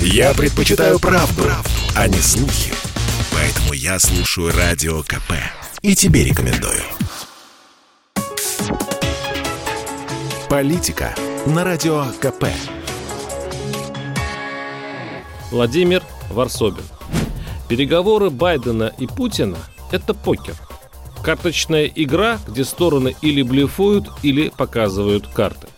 Я предпочитаю правду, правду, а не слухи. Поэтому я слушаю Радио КП. И тебе рекомендую. Политика на Радио КП. Владимир Варсобин. Переговоры Байдена и Путина – это покер. Карточная игра, где стороны или блефуют, или показывают карты.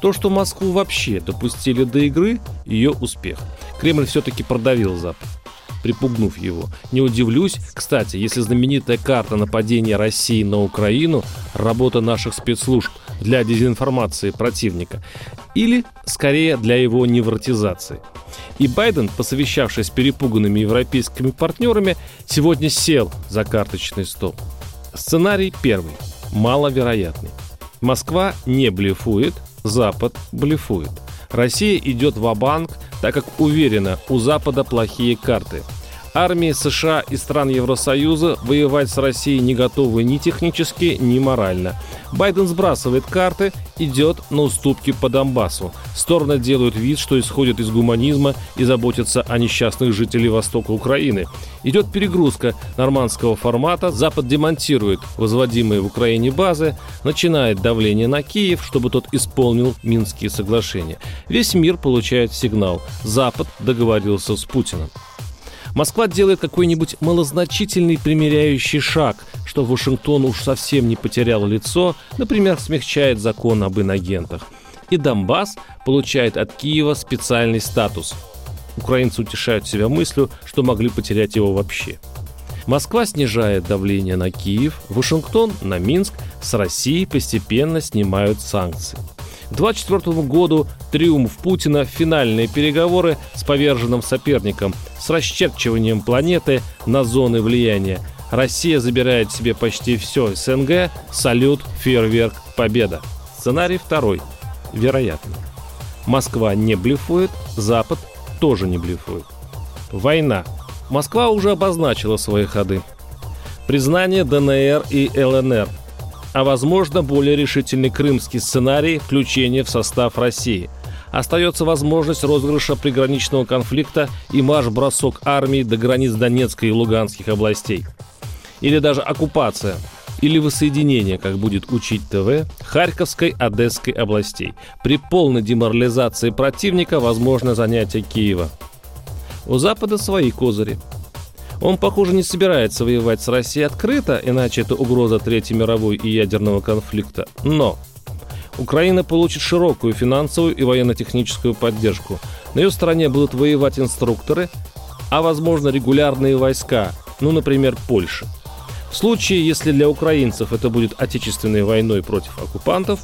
То, что Москву вообще допустили до игры – ее успех. Кремль все-таки продавил Запад припугнув его. Не удивлюсь, кстати, если знаменитая карта нападения России на Украину – работа наших спецслужб для дезинформации противника, или, скорее, для его невротизации. И Байден, посовещавшись с перепуганными европейскими партнерами, сегодня сел за карточный стол. Сценарий первый, маловероятный. Москва не блефует, Запад блефует. Россия идет в банк так как уверена, у Запада плохие карты. Армии США и стран Евросоюза воевать с Россией не готовы ни технически, ни морально. Байден сбрасывает карты, идет на уступки по Донбассу. Стороны делают вид, что исходят из гуманизма и заботятся о несчастных жителей востока Украины. Идет перегрузка нормандского формата, Запад демонтирует возводимые в Украине базы, начинает давление на Киев, чтобы тот исполнил Минские соглашения. Весь мир получает сигнал. Запад договорился с Путиным. Москва делает какой-нибудь малозначительный примиряющий шаг, что Вашингтон уж совсем не потерял лицо, например, смягчает закон об инагентах. И Донбасс получает от Киева специальный статус. Украинцы утешают себя мыслью, что могли потерять его вообще. Москва снижает давление на Киев, Вашингтон – на Минск, с Россией постепенно снимают санкции. К 2024 году триумф Путина, финальные переговоры с поверженным соперником, с расчерчиванием планеты на зоны влияния. Россия забирает себе почти все СНГ, салют, фейерверк, победа. Сценарий второй. Вероятно. Москва не блефует, Запад тоже не блефует. Война. Москва уже обозначила свои ходы. Признание ДНР и ЛНР – а возможно более решительный крымский сценарий включения в состав России. Остается возможность розыгрыша приграничного конфликта и марш-бросок армии до границ Донецкой и Луганских областей. Или даже оккупация, или воссоединение, как будет учить ТВ, Харьковской, Одесской областей. При полной деморализации противника возможно занятие Киева. У Запада свои козыри – он, похоже, не собирается воевать с Россией открыто, иначе это угроза Третьей мировой и ядерного конфликта. Но Украина получит широкую финансовую и военно-техническую поддержку. На ее стороне будут воевать инструкторы, а возможно регулярные войска, ну, например, Польша. В случае, если для украинцев это будет отечественной войной против оккупантов,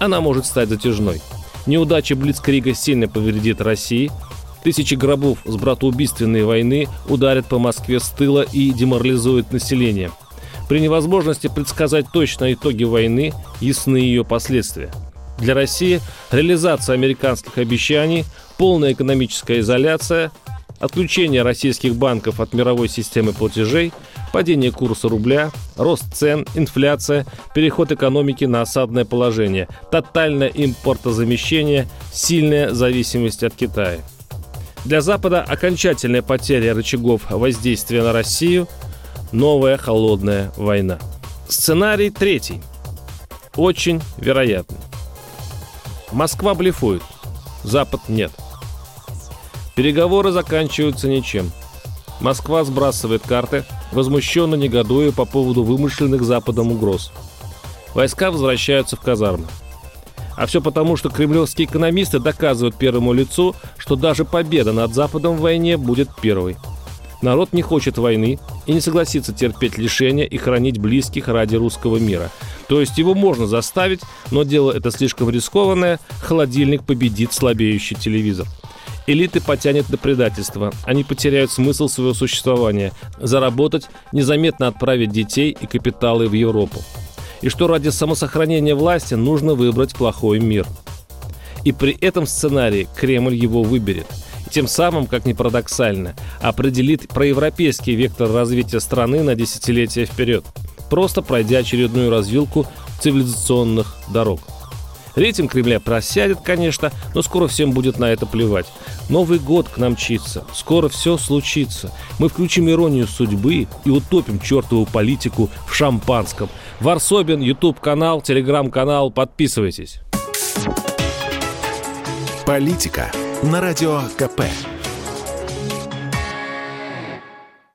она может стать затяжной. Неудача Блицкрига сильно повредит России – Тысячи гробов с братоубийственной войны ударят по Москве с тыла и деморализуют население. При невозможности предсказать точно итоги войны ясны ее последствия. Для России реализация американских обещаний, полная экономическая изоляция, отключение российских банков от мировой системы платежей, падение курса рубля, рост цен, инфляция, переход экономики на осадное положение, тотальное импортозамещение, сильная зависимость от Китая – для Запада окончательная потеря рычагов воздействия на Россию – новая холодная война. Сценарий третий. Очень вероятный. Москва блефует, Запад нет. Переговоры заканчиваются ничем. Москва сбрасывает карты, возмущенно негодуя по поводу вымышленных Западом угроз. Войска возвращаются в казармы. А все потому, что кремлевские экономисты доказывают первому лицу, что даже победа над Западом в войне будет первой. Народ не хочет войны и не согласится терпеть лишения и хранить близких ради русского мира. То есть его можно заставить, но дело это слишком рискованное, холодильник победит слабеющий телевизор. Элиты потянет до предательства. Они потеряют смысл своего существования. Заработать, незаметно отправить детей и капиталы в Европу и что ради самосохранения власти нужно выбрать плохой мир. И при этом сценарии Кремль его выберет. Тем самым, как ни парадоксально, определит проевропейский вектор развития страны на десятилетия вперед, просто пройдя очередную развилку цивилизационных дорог. Рейтинг Кремля просядет, конечно, но скоро всем будет на это плевать. Новый год к нам чится. Скоро все случится. Мы включим иронию судьбы и утопим чертову политику в шампанском. Варсобин, YouTube-канал, Телеграм-канал. Подписывайтесь. Политика на радио КП.